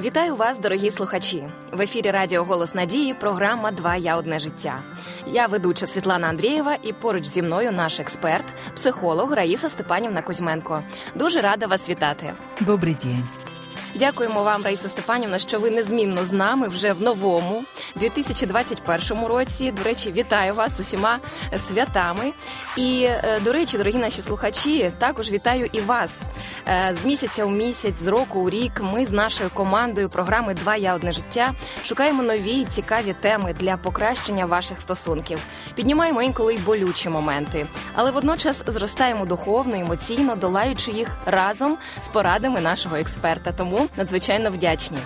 Вітаю вас, дорогі слухачі. В ефірі Радіо Голос Надії. Програма Два я одне життя. Я ведуча Світлана Андрієва, і поруч зі мною наш експерт, психолог Раїса Степанівна Кузьменко. Дуже рада вас вітати. Добрий день. Дякуємо вам, Раїса Степанівна, що ви незмінно з нами вже в новому 2021 році. До речі, вітаю вас з усіма святами. І е, до речі, дорогі наші слухачі, також вітаю і вас е, з місяця у місяць, з року у рік. Ми з нашою командою програми Два я одне життя шукаємо нові цікаві теми для покращення ваших стосунків. Піднімаємо інколи й болючі моменти, але водночас зростаємо духовно, емоційно, долаючи їх разом з порадами нашого експерта. Тому надзвичайно вдячні.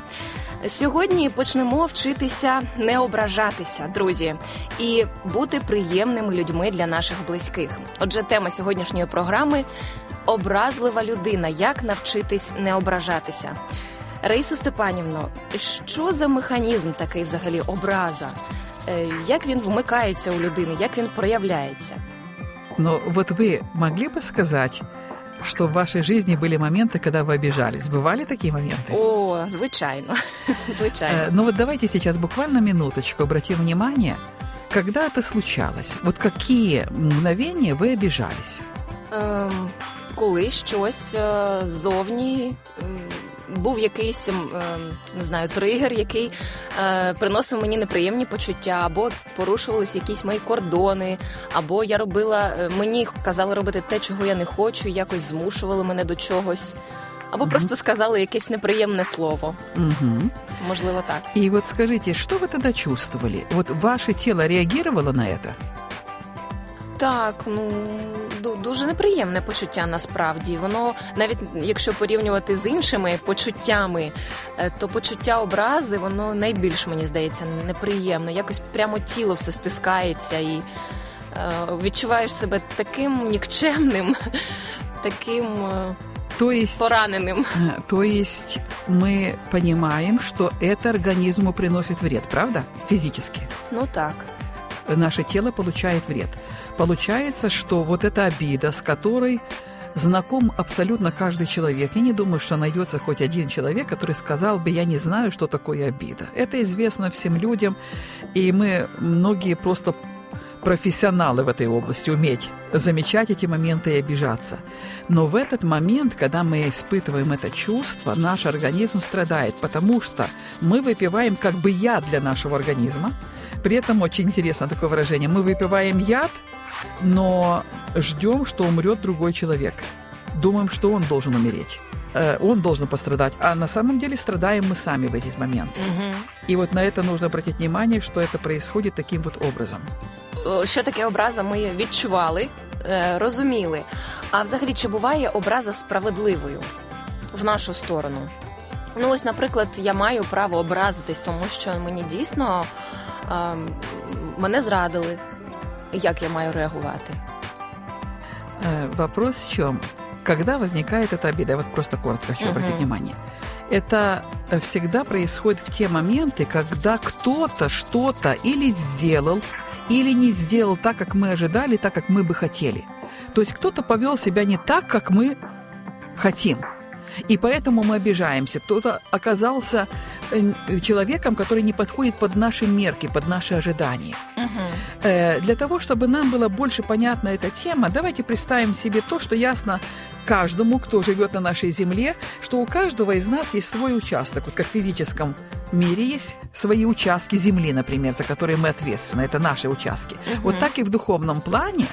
Сьогодні почнемо вчитися не ображатися, друзі, і бути приємними людьми для наших близьких. Отже, тема сьогоднішньої програми образлива людина. Як навчитись не ображатися? Раїса Степанівно, що за механізм такий взагалі образа? Е, Як він вмикається у людини, як він проявляється? Но вот вы могли бы сказать, что в вашей жизни были моменты, когда вы обижались? Бывали такие моменты? О, звичайно, звичайно. Э, ну вот давайте сейчас буквально минуточку обратим внимание, когда это случалось. Вот какие мгновения вы обижались? Ем, коли щось е, ззовні м, був якийсь ем, не знаю, тригер, який е, приносив мені неприємні почуття, або порушувалися якісь мої кордони, або я робила, е, мені казали робити те, чого я не хочу, і якось змушували мене до чогось. Або Мгм. просто сказали якесь неприємне слово. Мгм. Можливо, так. И вот скажите, что вы тогда чувствовали? Вот ваше тело реагировало на это? Так, ну ду- дуже неприємне почуття насправді. Воно навіть якщо порівнювати з іншими почуттями, е, то почуття образи, воно найбільш мені здається неприємне. Якось прямо тіло все стискається і е, відчуваєш себе таким нікчемним, таким е, То есть, пораненим. э, то есть мы понимаем, что это организму приносит вред, правда? Физически. Ну так. Наше тело получает вред. Получается, что вот эта обида, с которой знаком абсолютно каждый человек. Я не думаю, что найдется хоть один человек, который сказал бы, я не знаю, что такое обида. Это известно всем людям, и мы многие просто профессионалы в этой области, уметь замечать эти моменты и обижаться. Но в этот момент, когда мы испытываем это чувство, наш организм страдает, потому что мы выпиваем как бы яд для нашего организма. При этом очень интересно такое выражение. Мы выпиваем яд, но ждем, что умрет другой человек. Думаем, что он должен умереть. Э, Он должен пострадать, а на самом деле страдаем мы сами в эти моменты. Угу. И вот на это нужно обратить внимание, что это происходит таким вот образом. О, що таке образа, ми відчували, е, розуміли. А взагалі, чи буває образа справедливою в нашу сторону? Ну, ось, наприклад, я маю право образитись, тому що мені дійсно е, мене зрадили. Як я маю реагувати? Вопрос в чем? Когда возникает эта обида? Я вот просто коротко хочу обратить Мгм. внимание. Это э, всегда происходит в те моменты, когда кто-то что-то или сделал, или не сделал так, как мы ожидали, так, как мы бы хотели. То есть кто-то повел себя не так, как мы хотим. И поэтому мы обижаемся. Кто-то оказался э, человеком, который не подходит под наши мерки, под наши ожидания. Угу. Э, Для того, чтобы нам было больше понятна эта тема, давайте представим себе то, что ясно каждому, кто живет на нашей земле, что у каждого из нас есть свой участок. Вот как в физическом мире есть свои участки земли, например, за которые мы ответственны. Это наши участки. Вот так и в духовном плане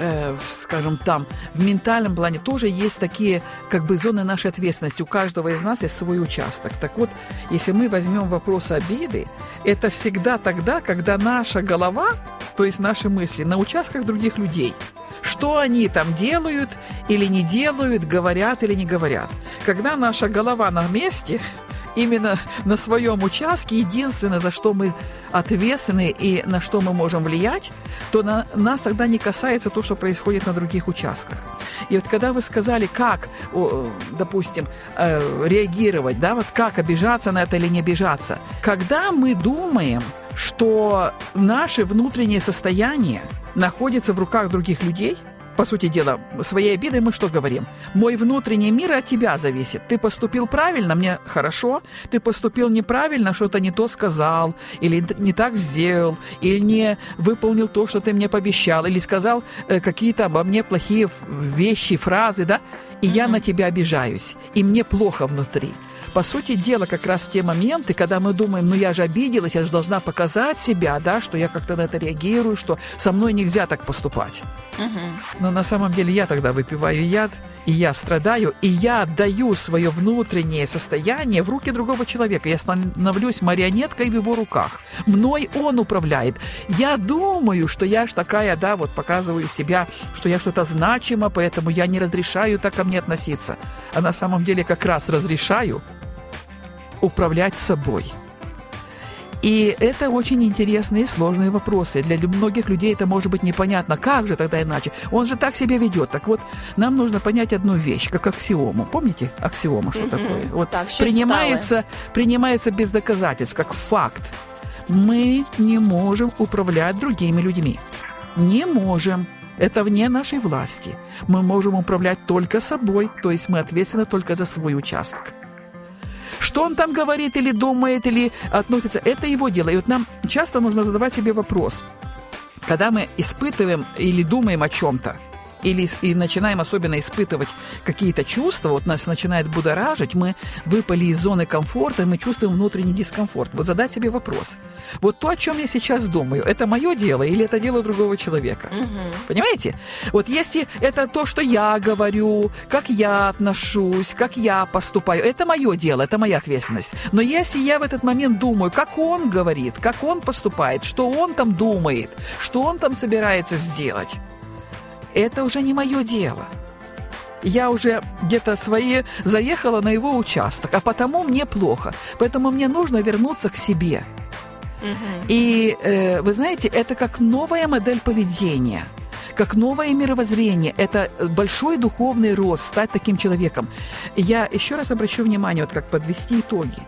э, скажем, там, в ментальном плане тоже есть такие, как бы, зоны нашей ответственности. У каждого из нас есть свой участок. Так вот, если мы возьмем вопрос обиды, это всегда тогда, когда наша голова, то есть наши мысли, на участках других людей. Что они там делают или не делают, говорят или не говорят. Когда наша голова на месте, именно на своем участке, единственное, за что мы ответственны и на что мы можем влиять, то на, нас тогда не касается то, что происходит на других участках. И вот когда вы сказали, как, допустим, э, реагировать, да, вот как обижаться на это или не обижаться, когда мы думаем, что наше внутреннее состояние находится в руках других людей – по сути дела, своей обидой мы что говорим? Мой внутренний мир от тебя зависит. Ты поступил правильно, мне хорошо. Ты поступил неправильно, что-то не то сказал, или не так сделал, или не выполнил то, что ты мне пообещал, или сказал э, какие-то обо мне плохие вещи, фразы, да? И mm-hmm. я на тебя обижаюсь, и мне плохо внутри. По сути дела, как раз те моменты, когда мы думаем, ну я же обиделась, я же должна показать себя, да, что я как-то на это реагирую, что со мной нельзя так поступать. Угу. Но на самом деле я тогда выпиваю яд, и я страдаю, и я отдаю свое внутреннее состояние в руки другого человека. Я становлюсь марионеткой в его руках. Мной он управляет. Я думаю, что я ж такая, да, вот показываю себя, что я что-то значимо, поэтому я не разрешаю так ко мне относиться. А на самом деле как раз разрешаю управлять собой. И это очень интересные и сложные вопросы. Для многих людей это может быть непонятно. Как же тогда иначе? Он же так себя ведет. Так вот, нам нужно понять одну вещь, как аксиому. Помните аксиому, что mm-hmm. такое? Вот так, принимается, принимается без доказательств, как факт. Мы не можем управлять другими людьми. Не можем. Это вне нашей власти. Мы можем управлять только собой, то есть мы ответственны только за свой участок. Что он там говорит или думает, или относится, это его дело. И вот нам часто нужно задавать себе вопрос, когда мы испытываем или думаем о чем-то, или и начинаем особенно испытывать какие-то чувства, вот нас начинает будоражить, мы выпали из зоны комфорта, мы чувствуем внутренний дискомфорт. Вот задать себе вопрос. Вот то, о чем я сейчас думаю, это мое дело или это дело другого человека? Угу. Понимаете? Вот если это то, что я говорю, как я отношусь, как я поступаю, это мое дело, это моя ответственность. Но если я в этот момент думаю, как он говорит, как он поступает, что он там думает, что он там собирается сделать, это уже не мое дело. Я уже где-то свои заехала на его участок, а потому мне плохо. Поэтому мне нужно вернуться к себе. Угу. И э, вы знаете, это как новая модель поведения как новое мировоззрение. Это большой духовный рост, стать таким человеком. Я еще раз обращу внимание, вот как подвести итоги.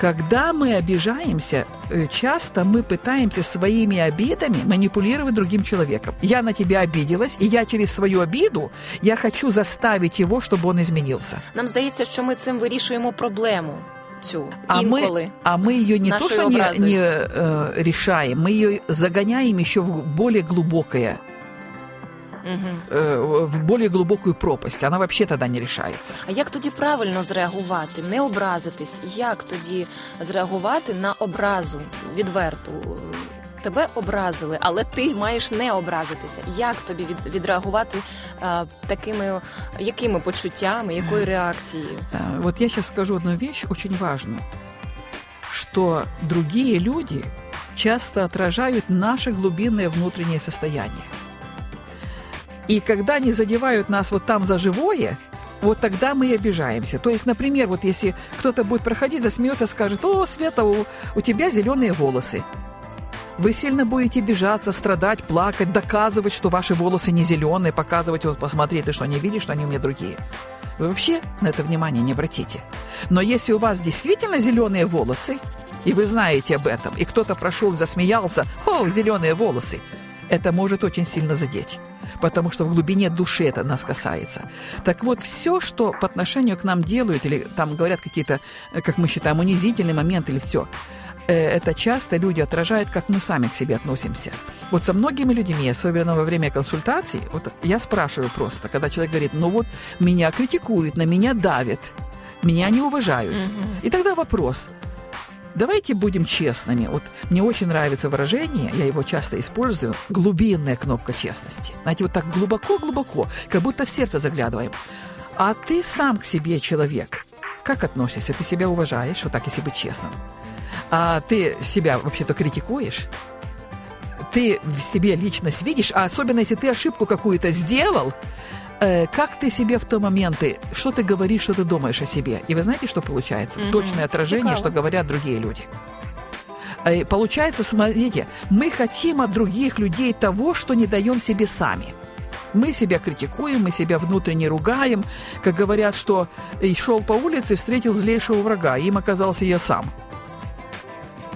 Когда мы обижаемся, э, часто мы пытаемся своими обидами манипулировать другим человеком. Я на тебя обиделась, и я через свою обиду я хочу заставить его, щоб он изменился. Нам здається, що ми цим вирішуємо проблему. Цю а мы, а мы ее не то что не, не э, решаем, мы ее загоняем еще в более глубокое угу. в более глибоку пропасть. Вона взагалі тоді не рішається. А як тоді правильно зреагувати, не образитись? Як тоді зреагувати на образу відверту? Тебе образили, але ти маєш не образитися. Як тобі від, відреагувати а, такими якими почуттями, якою реакцією? Вот я сейчас скажу одну вещь очень важную, что другие люди часто отражают наше глубинное внутреннее состояние. И когда они задевают нас вот там за живое, вот тогда мы и обижаемся. То есть, например, вот если кто-то будет проходить, засмеется, скажет, о, Света, у, у тебя зеленые волосы. Вы сильно будете обижаться, страдать, плакать, доказывать, что ваши волосы не зеленые, показывать, вот посмотри, ты что, не видишь, что они у меня другие. Вы вообще на это внимание не обратите. Но если у вас действительно зеленые волосы, и вы знаете об этом, и кто-то прошел, засмеялся, о, зеленые волосы, это может очень сильно задеть потому что в глубине души это нас касается. Так вот, все, что по отношению к нам делают, или там говорят какие-то, как мы считаем, унизительные моменты, или все, э, это часто люди отражают, как мы сами к себе относимся. Вот со многими людьми, особенно во время консультаций, вот я спрашиваю просто, когда человек говорит, ну вот меня критикуют, на меня давят, меня не уважают. Угу. И тогда вопрос, Давайте будем честными. Вот мне очень нравится выражение, я его часто использую, глубинная кнопка честности. Знаете, вот так глубоко-глубоко, как будто в сердце заглядываем. А ты сам к себе человек. Как относишься? Ты себя уважаешь, вот так, если быть честным. А ты себя вообще-то критикуешь? Ты в себе личность видишь, а особенно если ты ошибку какую-то сделал, э, как ты себе в то моменты, что ты говоришь, что ты думаешь о себе. И вы знаете, что получается? Mm-hmm. Точное отражение, Цикаво. что говорят другие люди. Э, получается, смотрите, мы хотим от других людей того, что не даем себе сами. Мы себя критикуем, мы себя внутренне ругаем. Как говорят, что шел по улице, встретил злейшего врага, им оказался я сам.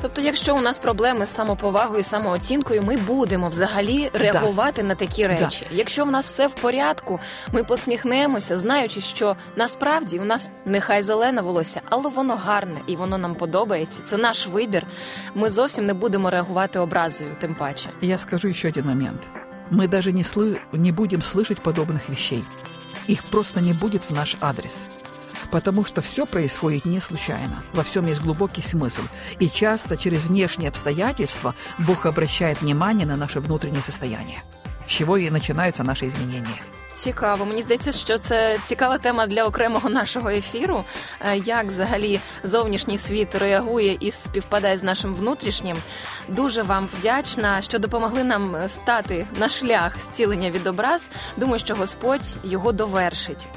Тобто, якщо у нас проблеми з самоповагою, самооцінкою, ми будемо взагалі реагувати да. на такі речі. Да. Якщо в нас все в порядку, ми посміхнемося, знаючи, що насправді у нас нехай зелене волосся, але воно гарне і воно нам подобається. Це наш вибір. Ми зовсім не будемо реагувати образою. Тим паче, я скажу ще один момент. Мы даже не, слы... не будем слышать подобных вещей. Их просто не будет в наш адрес. Потому что все происходит не случайно. Во всем есть глубокий смысл. И часто через внешние обстоятельства Бог обращает внимание на наше внутреннее состояние. З чого і починаються наші змінення. Цікаво, мені здається, що це цікава тема для окремого нашого ефіру. Е, як взагалі зовнішній світ реагує і співпадає з нашим внутрішнім. Дуже вам вдячна, що допомогли нам стати на шлях зцілення від образ. Думаю, що Господь його довершить.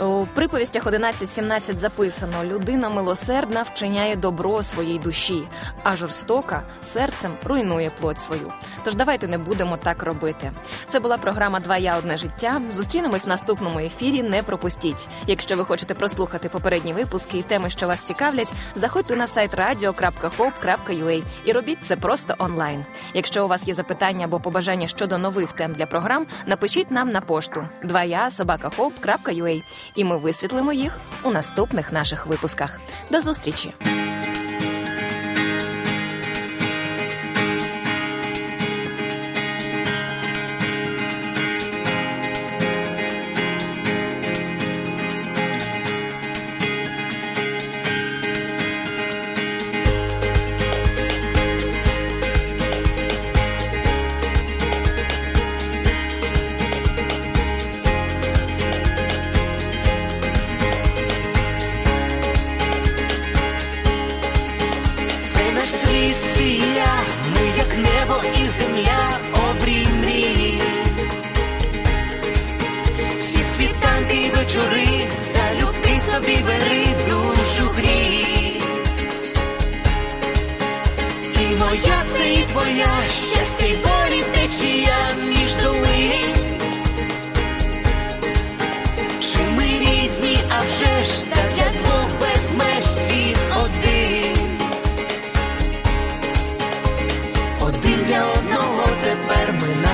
У приповістях 11.17 записано: людина милосердна вчиняє добро своїй душі, а жорстока серцем руйнує плоть свою. Тож давайте не будемо так робити. Це була програма Два я одне життя. Зустрінемось в наступному ефірі. Не пропустіть. Якщо ви хочете прослухати попередні випуски і теми, що вас цікавлять, заходьте на сайт radio.hope.ua і робіть це просто онлайн. Якщо у вас є запитання або побажання щодо нових тем для програм, напишіть нам на пошту 2я собакахоп.ua і ми висвітлимо їх у наступних наших випусках. До зустрічі! is in love.